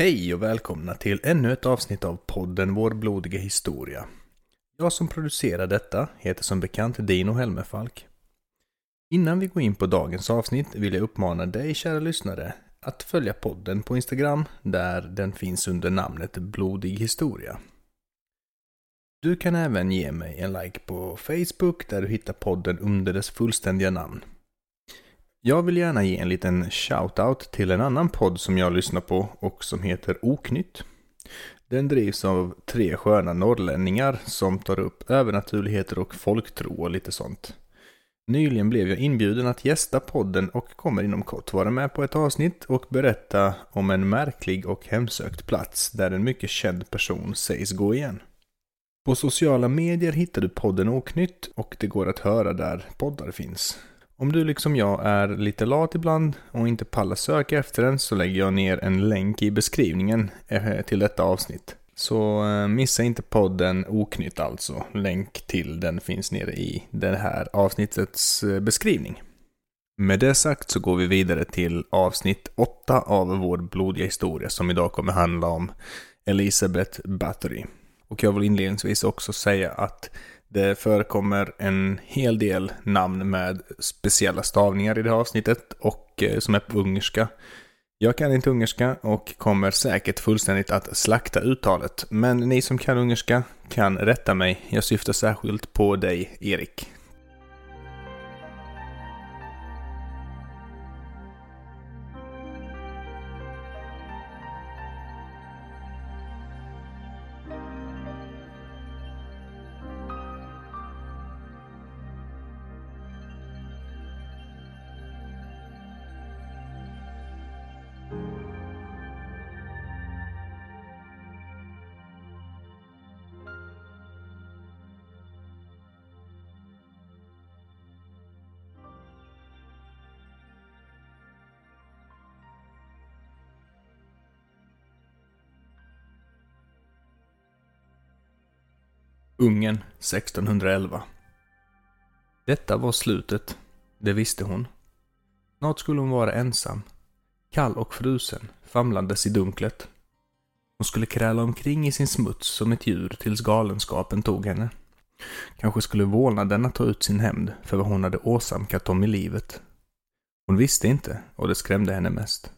Hej och välkomna till ännu ett avsnitt av podden Vår blodiga historia. Jag som producerar detta heter som bekant Dino Helmerfalk. Innan vi går in på dagens avsnitt vill jag uppmana dig kära lyssnare att följa podden på Instagram där den finns under namnet Blodig historia. Du kan även ge mig en like på Facebook där du hittar podden under dess fullständiga namn. Jag vill gärna ge en liten shout-out till en annan podd som jag lyssnar på och som heter Oknytt. Den drivs av tre sköna norrlänningar som tar upp övernaturligheter och folktro och lite sånt. Nyligen blev jag inbjuden att gästa podden och kommer inom kort vara med på ett avsnitt och berätta om en märklig och hemsökt plats där en mycket känd person sägs gå igen. På sociala medier hittar du podden Oknytt och det går att höra där poddar finns. Om du liksom jag är lite lat ibland och inte pallar söka efter den så lägger jag ner en länk i beskrivningen eh, till detta avsnitt. Så eh, missa inte podden Oknytt alltså. Länk till den finns nere i det här avsnittets eh, beskrivning. Med det sagt så går vi vidare till avsnitt 8 av vår blodiga historia som idag kommer handla om Elisabeth Bathory. Och jag vill inledningsvis också säga att det förekommer en hel del namn med speciella stavningar i det här avsnittet och eh, som är på ungerska. Jag kan inte ungerska och kommer säkert fullständigt att slakta uttalet. Men ni som kan ungerska kan rätta mig. Jag syftar särskilt på dig, Erik. Ungern 1611. Detta var slutet, det visste hon. Snart skulle hon vara ensam, kall och frusen, famlandes i dunklet. Hon skulle kräla omkring i sin smuts som ett djur tills galenskapen tog henne. Kanske skulle vålnaderna ta ut sin hämnd för vad hon hade åsamkat dem i livet. Hon visste inte, och det skrämde henne mest.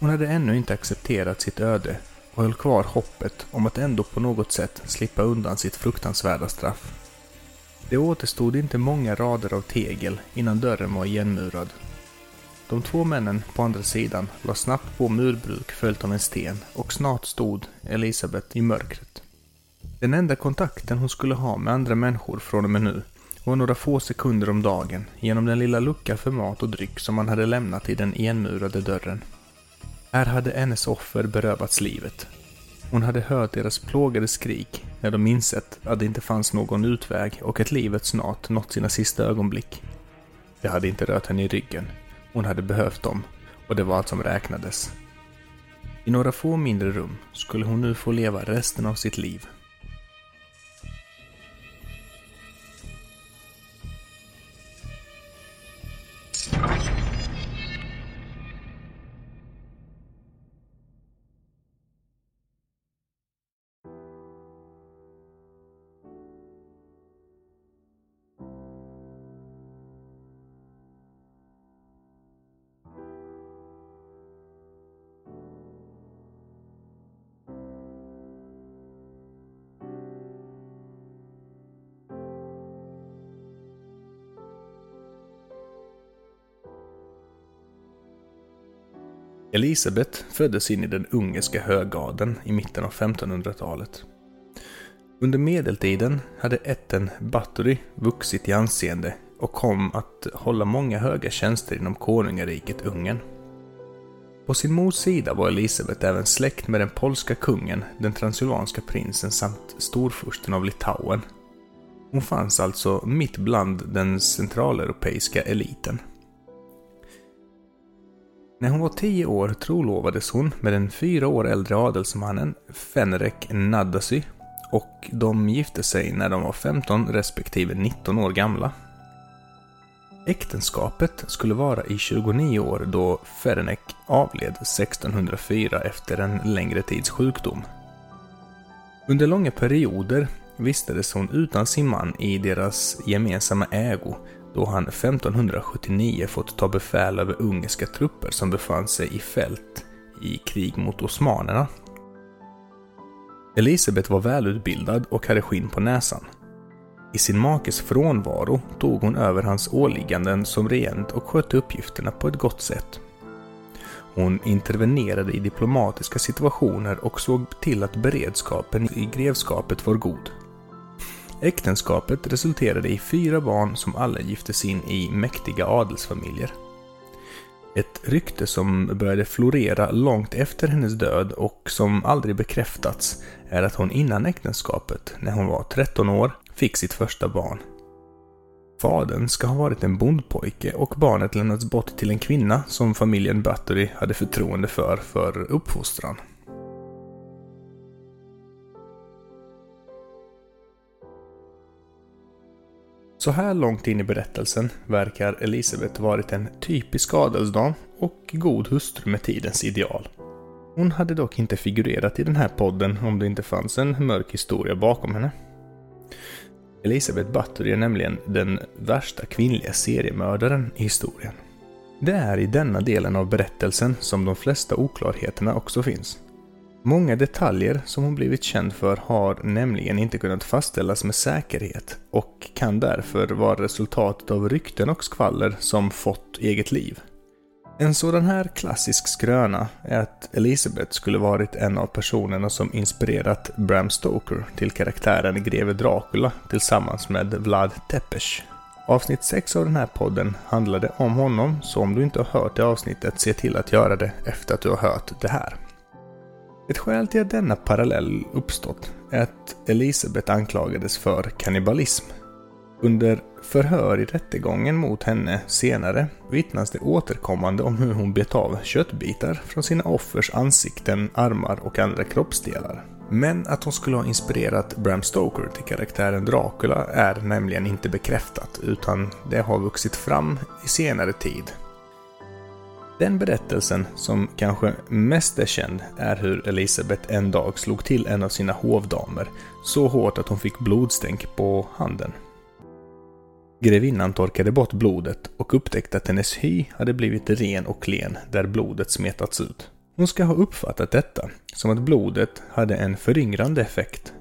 Hon hade ännu inte accepterat sitt öde och höll kvar hoppet om att ändå på något sätt slippa undan sitt fruktansvärda straff. Det återstod inte många rader av tegel innan dörren var igenmurad. De två männen på andra sidan la snabbt på murbruk följt av en sten och snart stod Elisabeth i mörkret. Den enda kontakten hon skulle ha med andra människor från och med nu var några få sekunder om dagen genom den lilla lucka för mat och dryck som man hade lämnat i den igenmurade dörren. Här hade hennes offer berövats livet. Hon hade hört deras plågade skrik när de insett att det inte fanns någon utväg och att livet snart nått sina sista ögonblick. Det hade inte rört henne i ryggen. Hon hade behövt dem och det var allt som räknades. I några få mindre rum skulle hon nu få leva resten av sitt liv Elisabeth föddes in i den ungerska högadeln i mitten av 1500-talet. Under medeltiden hade ätten Bathory vuxit i anseende och kom att hålla många höga tjänster inom konungariket Ungern. På sin mors sida var Elisabeth även släkt med den polska kungen, den transylvanska prinsen samt storfursten av Litauen. Hon fanns alltså mitt bland den centraleuropeiska eliten. När hon var tio år trolovades hon med den fyra år äldre adelsmannen Fenrek Nadasi och de gifte sig när de var 15 respektive 19 år gamla. Äktenskapet skulle vara i 29 år då Ferenek avled 1604 efter en längre tids sjukdom. Under långa perioder vistades hon utan sin man i deras gemensamma ägo då han 1579 fått ta befäl över ungerska trupper som befann sig i fält i krig mot osmanerna. Elisabet var välutbildad och hade skinn på näsan. I sin makes frånvaro tog hon över hans åligganden som regent och skötte uppgifterna på ett gott sätt. Hon intervenerade i diplomatiska situationer och såg till att beredskapen i grevskapet var god. Äktenskapet resulterade i fyra barn som alla giftes in i mäktiga adelsfamiljer. Ett rykte som började florera långt efter hennes död och som aldrig bekräftats är att hon innan äktenskapet, när hon var 13 år, fick sitt första barn. Fadern ska ha varit en bondpojke och barnet lämnats bort till en kvinna som familjen Battery hade förtroende för, för uppfostran. Så här långt in i berättelsen verkar Elisabeth varit en typisk adelsdam och god hustru med tidens ideal. Hon hade dock inte figurerat i den här podden om det inte fanns en mörk historia bakom henne. Elisabeth Bathory är nämligen den värsta kvinnliga seriemördaren i historien. Det är i denna delen av berättelsen som de flesta oklarheterna också finns. Många detaljer som hon blivit känd för har nämligen inte kunnat fastställas med säkerhet och kan därför vara resultatet av rykten och skvaller som fått eget liv. En sådan här klassisk skröna är att Elisabeth skulle varit en av personerna som inspirerat Bram Stoker till karaktären greve Dracula tillsammans med Vlad Tepes. Avsnitt 6 av den här podden handlade om honom, så om du inte har hört det avsnittet, se till att göra det efter att du har hört det här. Ett skäl till att denna parallell uppstått är att Elisabeth anklagades för kannibalism. Under förhör i rättegången mot henne senare vittnas det återkommande om hur hon bet av köttbitar från sina offers ansikten, armar och andra kroppsdelar. Men att hon skulle ha inspirerat Bram Stoker till karaktären Dracula är nämligen inte bekräftat, utan det har vuxit fram i senare tid den berättelsen som kanske mest är känd är hur Elisabeth en dag slog till en av sina hovdamer så hårt att hon fick blodstänk på handen. Grevinnan torkade bort blodet och upptäckte att hennes hy hade blivit ren och klen där blodet smetats ut. Hon ska ha uppfattat detta som att blodet hade en föryngrande effekt.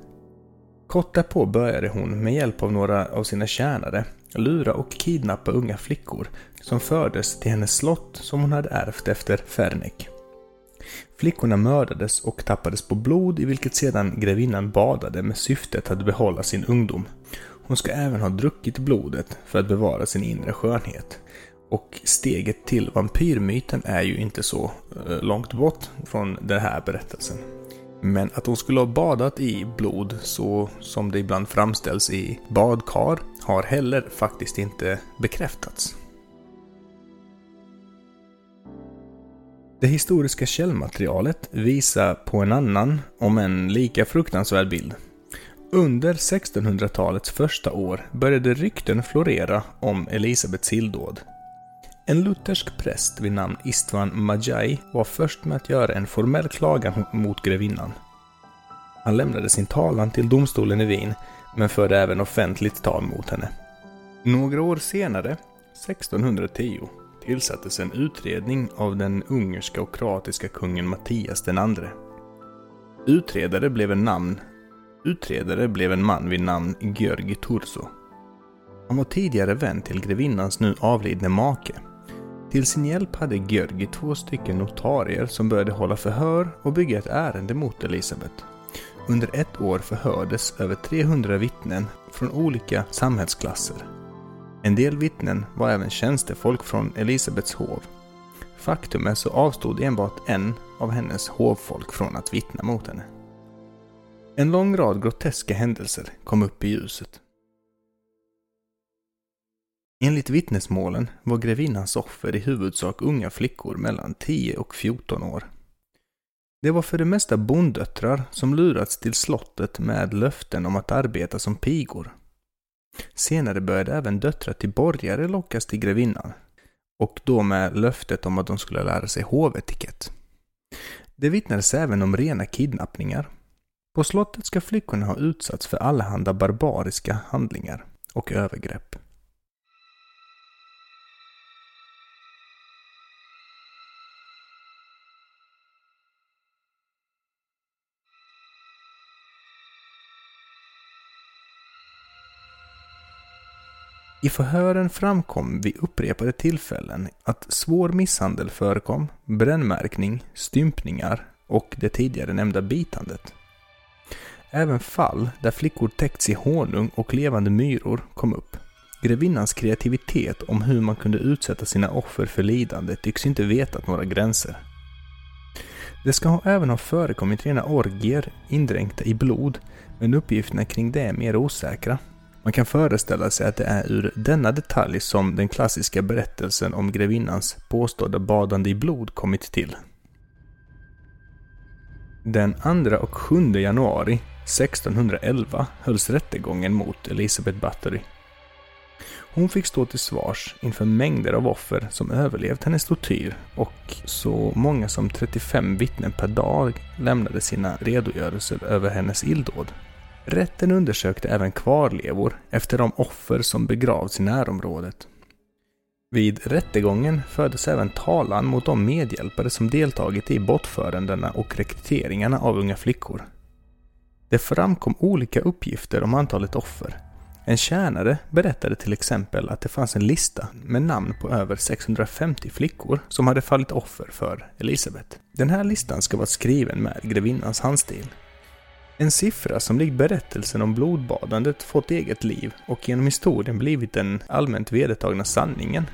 Kort därpå började hon med hjälp av några av sina tjänare lura och kidnappa unga flickor som fördes till hennes slott som hon hade ärvt efter Fernek. Flickorna mördades och tappades på blod i vilket sedan grevinnan badade med syftet att behålla sin ungdom. Hon ska även ha druckit blodet för att bevara sin inre skönhet. Och steget till vampyrmyten är ju inte så eh, långt bort från den här berättelsen. Men att hon skulle ha badat i blod så som det ibland framställs i badkar har heller faktiskt inte bekräftats. Det historiska källmaterialet visar på en annan, om en lika fruktansvärd bild. Under 1600-talets första år började rykten florera om Elisabets illdåd. En luthersk präst vid namn Istvan Majai var först med att göra en formell klagan mot grevinnan. Han lämnade sin talan till domstolen i Wien, men förde även offentligt tal mot henne. Några år senare, 1610, tillsattes en utredning av den ungerska och kroatiska kungen Mattias II. Utredare blev en namn Utredare blev en man vid namn Georgi Turso. Han var tidigare vän till grevinnans nu avlidne make. Till sin hjälp hade Georgi två stycken notarier som började hålla förhör och bygga ett ärende mot Elisabet. Under ett år förhördes över 300 vittnen från olika samhällsklasser. En del vittnen var även tjänstefolk från Elisabets hov. Faktum är så avstod enbart en av hennes hovfolk från att vittna mot henne. En lång rad groteska händelser kom upp i ljuset. Enligt vittnesmålen var grevinnans offer i huvudsak unga flickor mellan 10 och 14 år. Det var för det mesta bonddöttrar som lurats till slottet med löften om att arbeta som pigor. Senare började även döttrar till borgare lockas till grevinnan, och då med löftet om att de skulle lära sig hovetikett. Det vittnades även om rena kidnappningar. På slottet ska flickorna ha utsatts för allehanda barbariska handlingar och övergrepp. I förhören framkom vid upprepade tillfällen att svår misshandel förekom, brännmärkning, stympningar och det tidigare nämnda bitandet. Även fall där flickor täckts i honung och levande myror kom upp. Grevinnans kreativitet om hur man kunde utsätta sina offer för lidande tycks inte vetat några gränser. Det ska även ha förekommit rena orgier indränkta i blod, men uppgifterna kring det är mer osäkra. Man kan föreställa sig att det är ur denna detalj som den klassiska berättelsen om grevinnans påstådda badande i blod kommit till. Den 2 och 7 januari 1611 hölls rättegången mot Elizabeth Bathory. Hon fick stå till svars inför mängder av offer som överlevt hennes tortyr och så många som 35 vittnen per dag lämnade sina redogörelser över hennes illdåd. Rätten undersökte även kvarlevor efter de offer som begravts i närområdet. Vid rättegången fördes även talan mot de medhjälpare som deltagit i bortförandena och rekryteringarna av unga flickor. Det framkom olika uppgifter om antalet offer. En tjänare berättade till exempel att det fanns en lista med namn på över 650 flickor som hade fallit offer för Elisabeth. Den här listan ska vara skriven med grevinnans handstil en siffra som likt berättelsen om blodbadandet fått eget liv och genom historien blivit den allmänt vedertagna sanningen.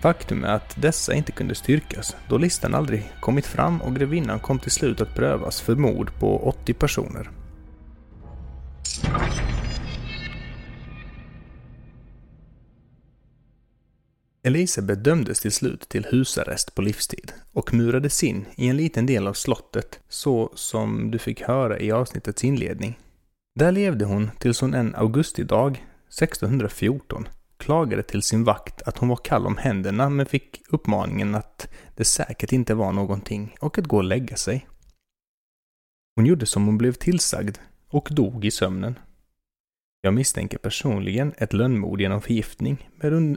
Faktum är att dessa inte kunde styrkas då listan aldrig kommit fram och grevinnan kom till slut att prövas för mord på 80 personer. Elise dömdes till slut till husarrest på livstid och murades in i en liten del av slottet, så som du fick höra i avsnittets inledning. Där levde hon tills hon en augustidag 1614 klagade till sin vakt att hon var kall om händerna men fick uppmaningen att det säkert inte var någonting och att gå och lägga sig. Hon gjorde som hon blev tillsagd och dog i sömnen. Jag misstänker personligen ett lönnmord genom förgiftning,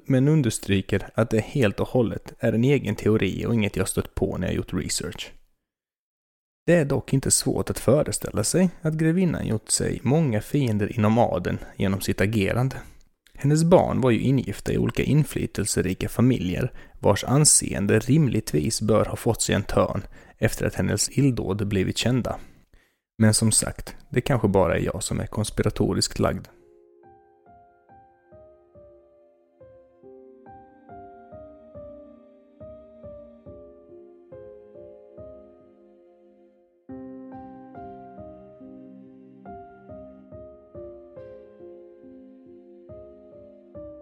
men understryker att det helt och hållet är en egen teori och inget jag stött på när jag gjort research. Det är dock inte svårt att föreställa sig att grevinnan gjort sig många fiender inom adeln genom sitt agerande. Hennes barn var ju ingifta i olika inflytelserika familjer vars anseende rimligtvis bör ha fått sig en törn efter att hennes illdåd blivit kända. Men som sagt, det kanske bara är jag som är konspiratoriskt lagd.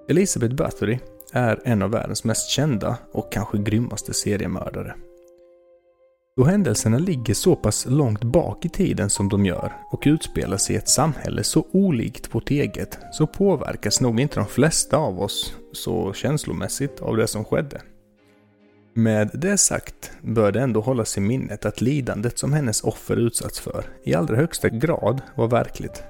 Elizabeth Bathory är en av världens mest kända och kanske grymmaste seriemördare. Då händelserna ligger så pass långt bak i tiden som de gör och utspelar sig i ett samhälle så olikt vårt eget så påverkas nog inte de flesta av oss så känslomässigt av det som skedde. Med det sagt bör det ändå hållas i minnet att lidandet som hennes offer utsatts för i allra högsta grad var verkligt.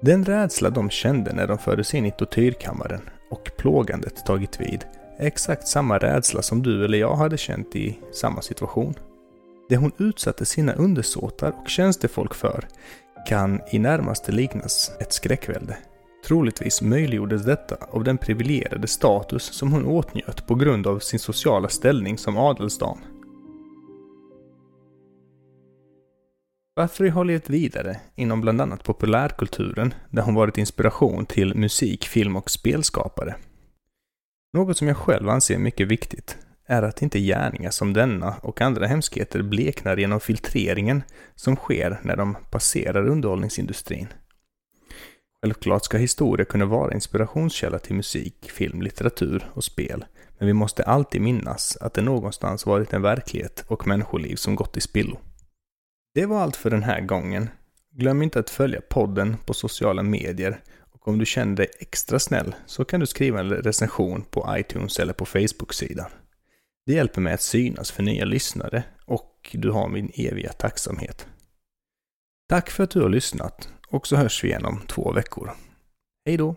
Den rädsla de kände när de fördes in i tortyrkammaren och plågandet tagit vid är exakt samma rädsla som du eller jag hade känt i samma situation. Det hon utsatte sina undersåtar och tjänstefolk för kan i närmaste liknas ett skräckvälde. Troligtvis möjliggjordes detta av den privilegierade status som hon åtnjöt på grund av sin sociala ställning som adelsdam. Bathory har levt vidare inom bland annat populärkulturen där hon varit inspiration till musik, film och spelskapare. Något som jag själv anser mycket viktigt är att inte gärningar som denna och andra hemskheter bleknar genom filtreringen som sker när de passerar underhållningsindustrin. Självklart ska historia kunna vara inspirationskälla till musik, film, litteratur och spel, men vi måste alltid minnas att det någonstans varit en verklighet och människoliv som gått i spillo. Det var allt för den här gången. Glöm inte att följa podden på sociala medier och om du känner dig extra snäll så kan du skriva en recension på iTunes eller på Facebook-sidan. Det hjälper mig att synas för nya lyssnare och du har min eviga tacksamhet. Tack för att du har lyssnat och så hörs vi igen om två veckor. Hej då!